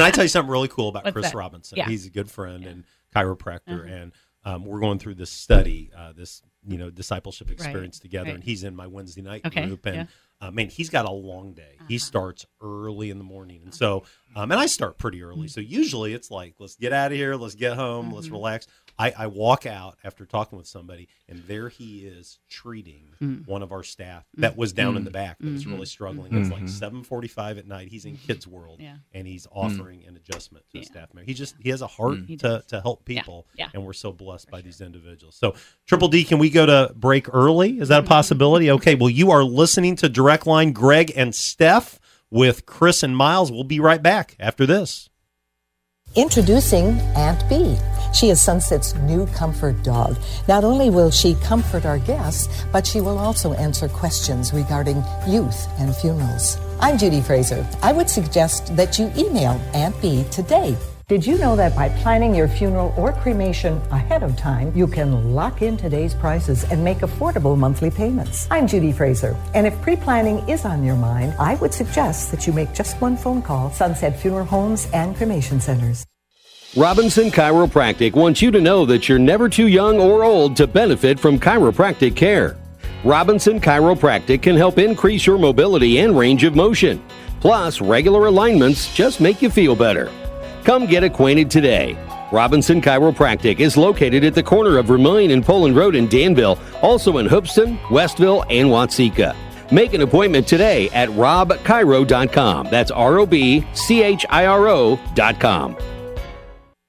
I tell you something really cool about What's Chris that? Robinson? Yeah. He's a good friend and chiropractor, uh-huh. and um, we're going through this study, uh, this you know discipleship experience together, right. and he's in my Wednesday night Okay, group, and yeah. Uh, man, he's got a long day. He Uh-huh. starts early in the morning, and so um, and I start pretty early. So usually it's like let's get out of here, let's get home, let's Mhm. relax. I, I walk out after talking with somebody, and there he is treating Mm. one of our staff that was down in the Mm. back that was Mhm. really struggling. It's like Mhm. seven forty-five at night. He's in Kids World, Yeah. and he's offering an adjustment to a staff member. He just he has a heart Mm. He to, to help people, yeah. and we're so blessed by these individuals. So, Triple D, can we go to break early? Is that a possibility? Okay. Well, you are listening to Direct Line, Greg and Steph with Chris and Miles. We'll be right back after this. Introducing Aunt B. She is Sunset's new comfort dog. Not only will she comfort our guests, but she will also answer questions regarding youth and funerals. I'm Judy Fraser. I would suggest that you email Aunt B today. Did you know that by planning your funeral or cremation ahead of time, you can lock in today's prices and make affordable monthly payments? I'm Judy Fraser, and if pre planning is on your mind, I would suggest that you make just one phone call Sunset Funeral Homes and Cremation Centers. Robinson Chiropractic wants you to know that you're never too young or old to benefit from chiropractic care. Robinson Chiropractic can help increase your mobility and range of motion. Plus, regular alignments just make you feel better. Come get acquainted today. Robinson Chiropractic is located at the corner of Vermilion and Poland Road in Danville, also in Hoopeston, Westville, and Watseka. Make an appointment today at robchiro.com. That's R O B C H I R O.com.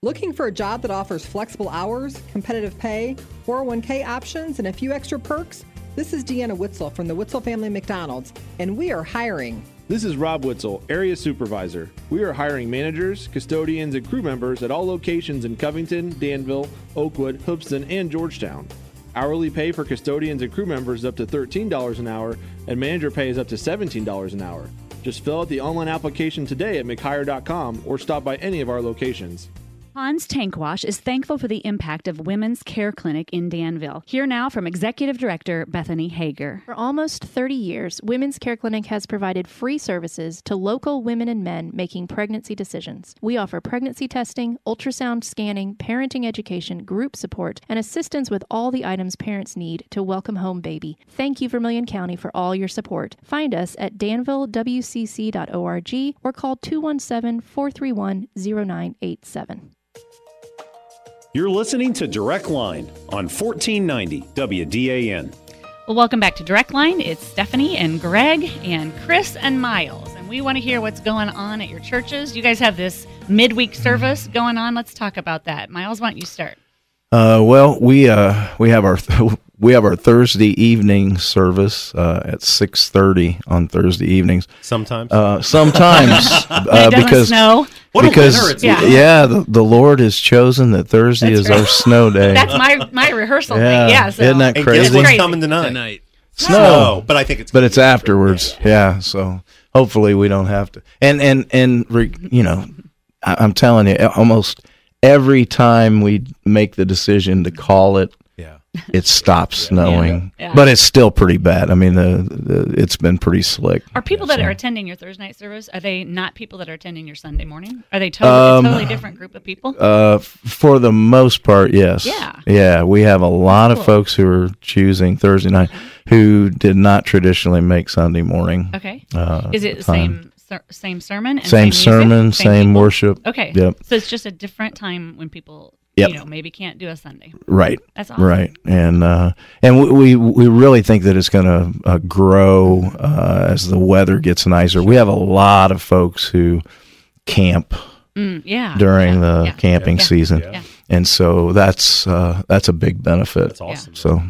Looking for a job that offers flexible hours, competitive pay, 401k options, and a few extra perks? This is Deanna Witzel from the Witzel Family McDonald's, and we are hiring. This is Rob Witzel, Area Supervisor. We are hiring managers, custodians, and crew members at all locations in Covington, Danville, Oakwood, Hoopeston, and Georgetown. Hourly pay for custodians and crew members is up to $13 an hour, and manager pay is up to $17 an hour. Just fill out the online application today at mchire.com or stop by any of our locations. Hans Tankwash is thankful for the impact of Women's Care Clinic in Danville. Here now from Executive Director Bethany Hager. For almost 30 years, Women's Care Clinic has provided free services to local women and men making pregnancy decisions. We offer pregnancy testing, ultrasound scanning, parenting education, group support, and assistance with all the items parents need to welcome home baby. Thank you, Vermilion County, for all your support. Find us at danvillewcc.org or call 217 431 0987. You're listening to Direct Line on 1490 WDAN. Well, welcome back to Direct Line. It's Stephanie and Greg and Chris and Miles, and we want to hear what's going on at your churches. You guys have this midweek service going on. Let's talk about that. Miles, why don't you start? Uh, well, we uh, we have our we have our Thursday evening service uh, at six thirty on Thursday evenings. Sometimes, uh, sometimes uh, because snow. What a because winter it's yeah, yeah the, the Lord has chosen that Thursday is our snow day. That's my my rehearsal Yeah. thing. Yeah, so Isn't that And crazy? guess what's coming tonight? Tonight. snow, but I think it's but it's afterwards. Yeah. so hopefully we don't have to. And and and re, you know, I, I'm telling you, almost every time we make the decision to call it, yeah, it stops snowing. Yeah. But it's still pretty bad. I mean, the, the it's been pretty slick. Are people that are attending your Thursday night service are they not people that are attending your Sunday morning? Are they totally Um, a totally different group of people? Uh, for the most part, yes. Yeah. Yeah, we have a lot Cool. of folks who are choosing Thursday night who did not traditionally make Sunday morning. Okay. Uh, Is it the time. same same sermon? And Same music? sermon, same people? worship. Okay. Yep. So it's just a different time when people, Yep. you know, maybe can't do a Sunday. Right. That's awesome. Right. And uh, and we, we we really think that it's going to uh, grow uh, as the weather gets nicer. We have a lot of folks who camp Mm, yeah. during the yeah, camping yeah, season, yeah. and so that's uh, that's a big benefit. That's awesome. So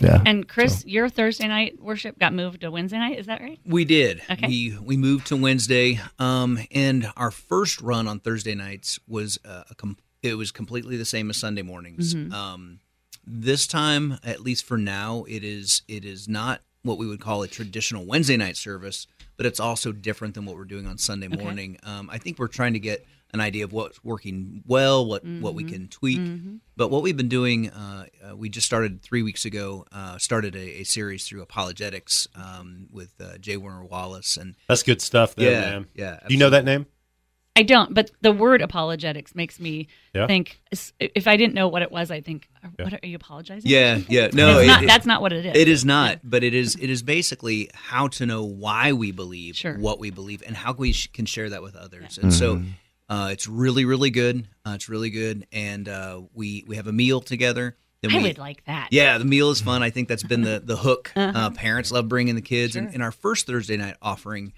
yeah. And Chris, your Thursday night worship got moved to Wednesday night. Is that right? We did. Okay. We we moved to Wednesday, um, and our first run on Thursday nights was uh, a com- it was completely the same as Sunday mornings. Mhm. Um, this time, at least for now, it is it is not what we would call a traditional Wednesday night service, but it's also different than what we're doing on Sunday Okay. morning. Um, I think we're trying to get an idea of what's working well, what what we Mhm. can tweak. Mhm. But what we've been doing, uh, uh, we just started three weeks ago. Uh, started a, a series through apologetics um, with uh, J. Warner Wallace, and That's good stuff, there, Yeah, man. yeah, Do you know that name? I don't, but the word apologetics makes me Yeah. think. If I didn't know what it was, I think, what are you apologizing? Yeah, yeah. No, It's it- not, it- that's not what it is. It is not, but it is. It is basically how to know why we believe Sure. what we believe and how we sh- can share that with others. And so, Mhm. uh, it's really, really good. Uh, it's really good, and uh, we we have a meal together. Then I we, would like that. Yeah, the meal is fun. I think that's been the the hook. Uh-huh. Uh, parents love bringing the kids, and Sure. in our first Thursday night offering,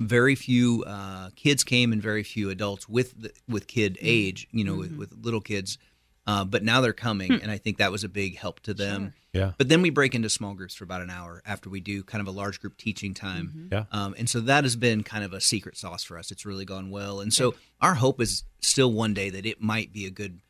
very few uh, kids came and very few adults with the, with kid Mm-hmm. age. You know, with, with little kids. Uh, but now they're coming, Hmm. and I think that was a big help to them. Sure. Yeah. But then we break into small groups for about an hour after we do kind of a large group teaching time. Mm-hmm. Yeah. Um, and so that has been kind of a secret sauce for us. It's really gone well. And so our hope is still one day that it might be a good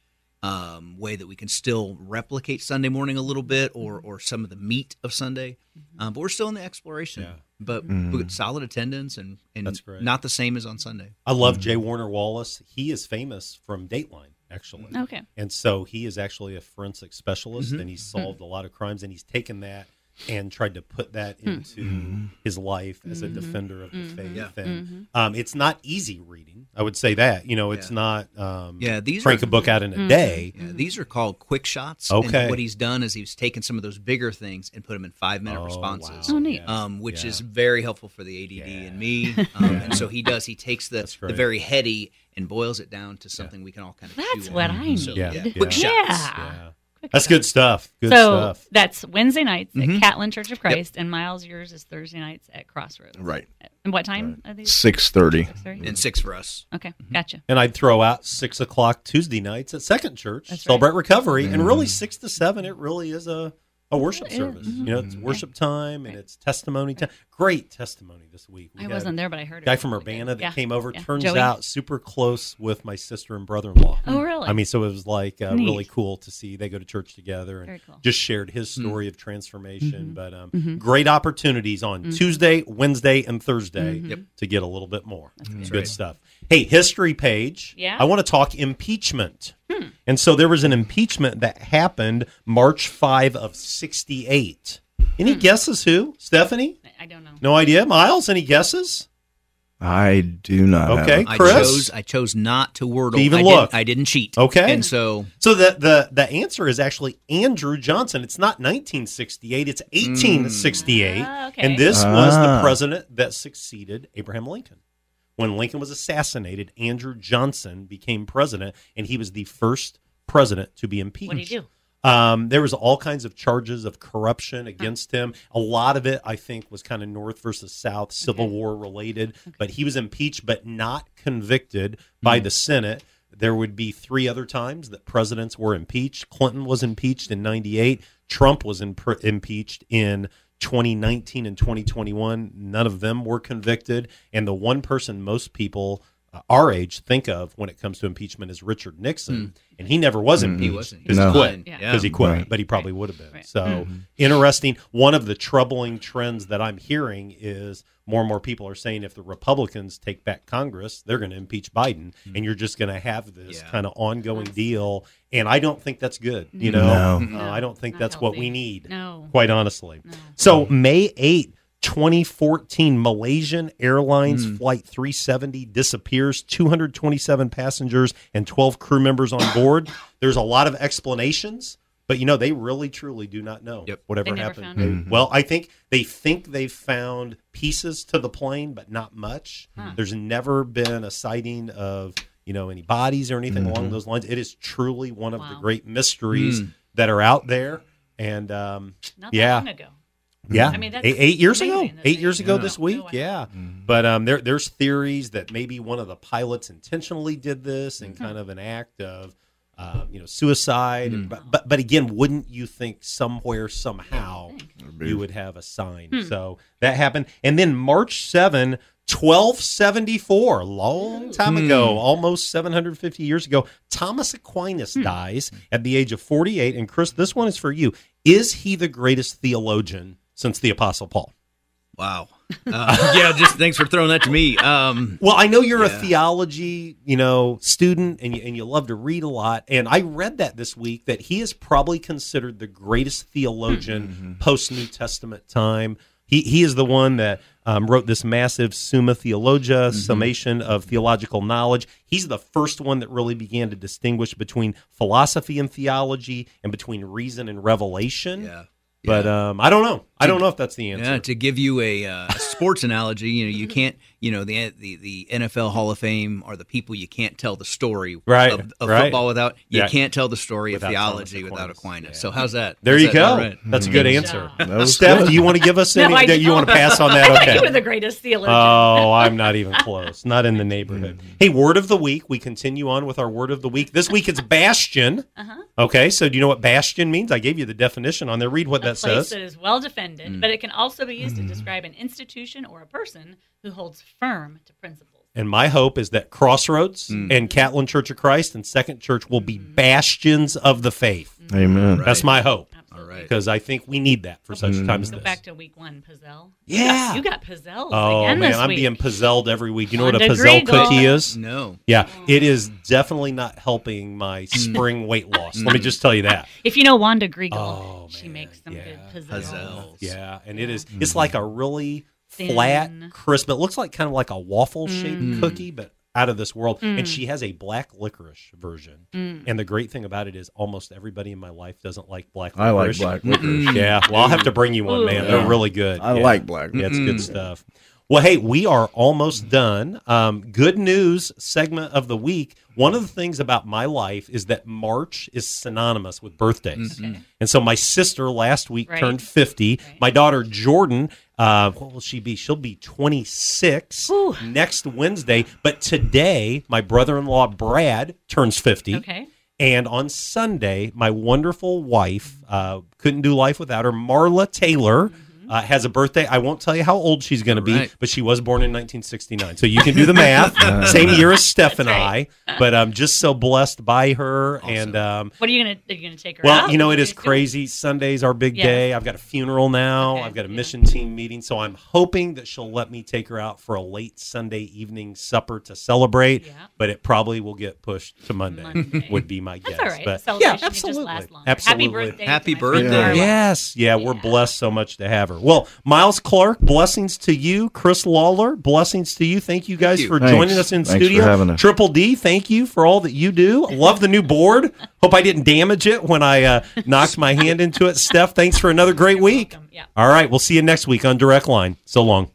um, way that we can still replicate Sunday morning a little bit or, or some of the meat of Sunday. Mm-hmm. Um, but we're still in the exploration. But Mhm. we got solid attendance and, and That's great. not the same as on Sunday. I love J. Warner Wallace. He is famous from Dateline, actually. Okay. And so he is actually a forensic specialist, Mhm. and he's solved a lot of crimes, and he's taken that and tried to put that Hmm. into his life as a Mhm. defender of the Mhm. faith. Yeah. And Mhm. um, it's not easy reading. I would say that. You know, it's Yeah. not um, Yeah, these crank are- a book out in a Mhm. day. Yeah, these are called quick shots. Okay. And what he's done is he's taken some of those bigger things and put them in five minute Oh, responses. wow. Oh, neat. Um, which Yeah. is very helpful for the ADD Yeah. and me. Um, And so he does. He takes the, the very heady and boils it down to something we can all kind of. That's chew what on. I So, need. yeah, Yeah. quick Yeah. shots. Yeah. That's good stuff. Good so stuff. that's Wednesday nights at mm-hmm. Catlin Church of Christ, and Miles, yours is Thursday nights at Crossroads. Right. And what time are these? Six thirty. And six for us. Okay, mm-hmm. gotcha. And I'd throw out six o'clock Tuesday nights at Second Church, That's Celebrate Recovery, and really mm-hmm. six to seven. It really is a A worship Yeah. service. You know, it's worship time and it's testimony time. Great testimony this week. We I wasn't there, but I heard a guy from Urbana that Yeah. came over. Yeah. Turns Joey? out super close with my sister and brother-in-law. Oh, really? I mean, so it was like uh, really cool to see. They go to church together and Very cool. just shared his Mm. story of transformation. Mhm. But um, Mhm. great opportunities on Mhm. Tuesday, Wednesday, and Thursday Mhm. To get a little bit more. good. good right. stuff. Hey, history page. Yeah. I want to talk impeachment. Hmm. And so there was an impeachment that happened March 5 of 68. Any guesses who? Stephanie? I don't know. No idea. Miles, any guesses? I do not. Okay, have I Chris? chose I chose not to wordle. To even I look. Didn't, I didn't cheat. Okay. and so So the, the the answer is actually Andrew Johnson. It's not 1968, it's 1868. Ah, okay. And this was the Ah. president that succeeded Abraham Lincoln. When Lincoln was assassinated, Andrew Johnson became president and he was the first president to be impeached. What did he do? Um, there was all kinds of charges of corruption against him. A lot of it, I think, was kind of North versus South, Civil War related. But he was impeached, but not convicted by the Senate. There would be three other times that presidents were impeached. Clinton was impeached in '98. Trump was impeached in 2019 and 2021. None of them were convicted. And the one person most people uh, our age think of when it comes to impeachment is Richard Nixon, and he never was Mm. impeached He wasn't. He because was he quit fine. Yeah. because he quit, Right. but he probably would have been. Right. So Mm-hmm. interesting. One of the troubling trends that I'm hearing is more and more people are saying if the Republicans take back Congress, they're going to impeach Biden, and you're just going to have this Yeah. kind of ongoing deal. And I don't think that's good. You know, No. Uh, I don't think Not that's what we need. No. quite honestly. So May 8, 2014, Malaysian Airlines hmm. Flight 370 disappears, 227 passengers and 12 crew members on board. There's a lot of explanations, but you know, they really truly do not know Yep. whatever happened. found They- mm-hmm. Well, I think they think they've found pieces to the plane, but not much. Huh. There's never been a sighting of, you know, any bodies or anything along mm-hmm. those lines. It is truly one of the great mysteries hmm. that are out there. And um, Not yeah, long ago. Yeah, I mean, that's eight, eight years ago. Eight years ago this week. No way. yeah, but um, there there's theories that maybe one of the pilots intentionally did this Hmm. kind of an act of. Uh, you know, suicide. and- But, but but again, wouldn't you think somewhere somehow you would have a sign? Hmm. So that happened, and then March 7, 1274, a long time ago, almost 750 years ago, Thomas Aquinas dies at the age of 48. And Chris, this one is for you. Is he the greatest theologian since the Apostle Paul? wow. Uh, yeah, just thanks for throwing that to me. Um, Well, I know you're a theology, you know, student and you, and you love to read a lot. And I read that this week that he is probably considered the greatest theologian post New Testament time. He, he is the one that um, wrote this massive Summa Theologia, summation of theological knowledge. He's the first one that really began to distinguish between philosophy and theology and between reason and revelation. yeah. But um, I don't know. I don't know if that's the answer. Yeah, to give you a, uh, sports analogy, you know, you can't, you know, the, the the NFL Hall of Fame are the people you can't tell the story Right, of, of right. football without. You Yeah. can't tell the story Without of theology Thomas without Aquinas. Aquinas. Yeah. So how's that? There How's you that? go. All right. That's a mm-hmm. Good good answer. That Steph, do you want to give us any? No, that you want to pass on that? I thought Okay. you were the greatest theologian. Oh, I'm not even close. Not in the neighborhood. Mm-hmm. Hey, word of the week. We continue on with our word of the week. This week it's bastion. Uh-huh. Okay, so do you know what bastion means? I gave you the definition on there. Read what a that place says. that is well defended, mm. but it can also be used to mm. describe an institution or a person who holds firm to principles. And my hope is that Crossroads mm. and Catlin Church of Christ and Second Church will be mm-hmm. bastions of the faith. Mm-hmm. Amen. That's my hope. All right. Because I think we need that for such a time as Go this. back to week one, Pizzelle. Yeah. You got Pizzelle Oh again man, this I'm week. being pizzelled every week. You know what a Wanda pizzelle cookie is? No. Yeah, mm. it is definitely not helping my mm. spring weight loss. Let me just tell you that. if you know Wanda Griegel, Oh, she man, makes some yeah. good Pizzelle. Pizzelles. Yeah, and it is. It's mm-hmm. like a really flat, Thin. crisp. It looks like kind of like a waffle shaped Mm. cookie, but out of this world. Mm. And she has a black licorice version. Mm. And the great thing about it is almost everybody in my life doesn't like black licorice. I like black licorice. Yeah, well, I'll have to bring you one, man. They're really good. I Yeah. like black Yeah, it's good licorice. stuff. Well, hey, we are almost done. Um, good news segment of the week. One of the things about my life is that March is synonymous with birthdays. And so my sister last week Right. turned 50. My daughter Jordan, uh, what will she be? She'll be 26 next Wednesday. But today, my brother in law Brad turns 50. Okay. And on Sunday, my wonderful wife uh, couldn't do life without her. Marla Taylor uh, has a birthday. I won't tell you how old she's going to be, Right. but she was born in 1969. So you can do the math. Same year as Steph and I. But I'm just so blessed by her. And um, What are you gonna? Are you gonna take her out? well, out? you know, it is it are is you gonna do? crazy. Sunday's our big Yes. day. I've got a funeral now. Okay, I've got a mission team meeting. So I'm hoping that she'll let me take her out for a late Sunday evening supper to celebrate. But it probably will get pushed to Monday, would be my guess. That's all right. But yeah, celebration just absolutely. last. Absolutely. Happy birthday. Happy to my friend birthday. Marla. Yes. Yeah, we're blessed so much to have her. Well, Miles Clark, blessings to you. Chris Lawler, blessings to you. Thank you guys you. for Thanks. joining us in Thanks for studio. having us. Triple D, thank you for all that you do. Love the new board. Hope I didn't damage it when I uh, knocked my hand into it. Steph, thanks for another great week. Yeah. All right, we'll see you next week on Direct Line. So long.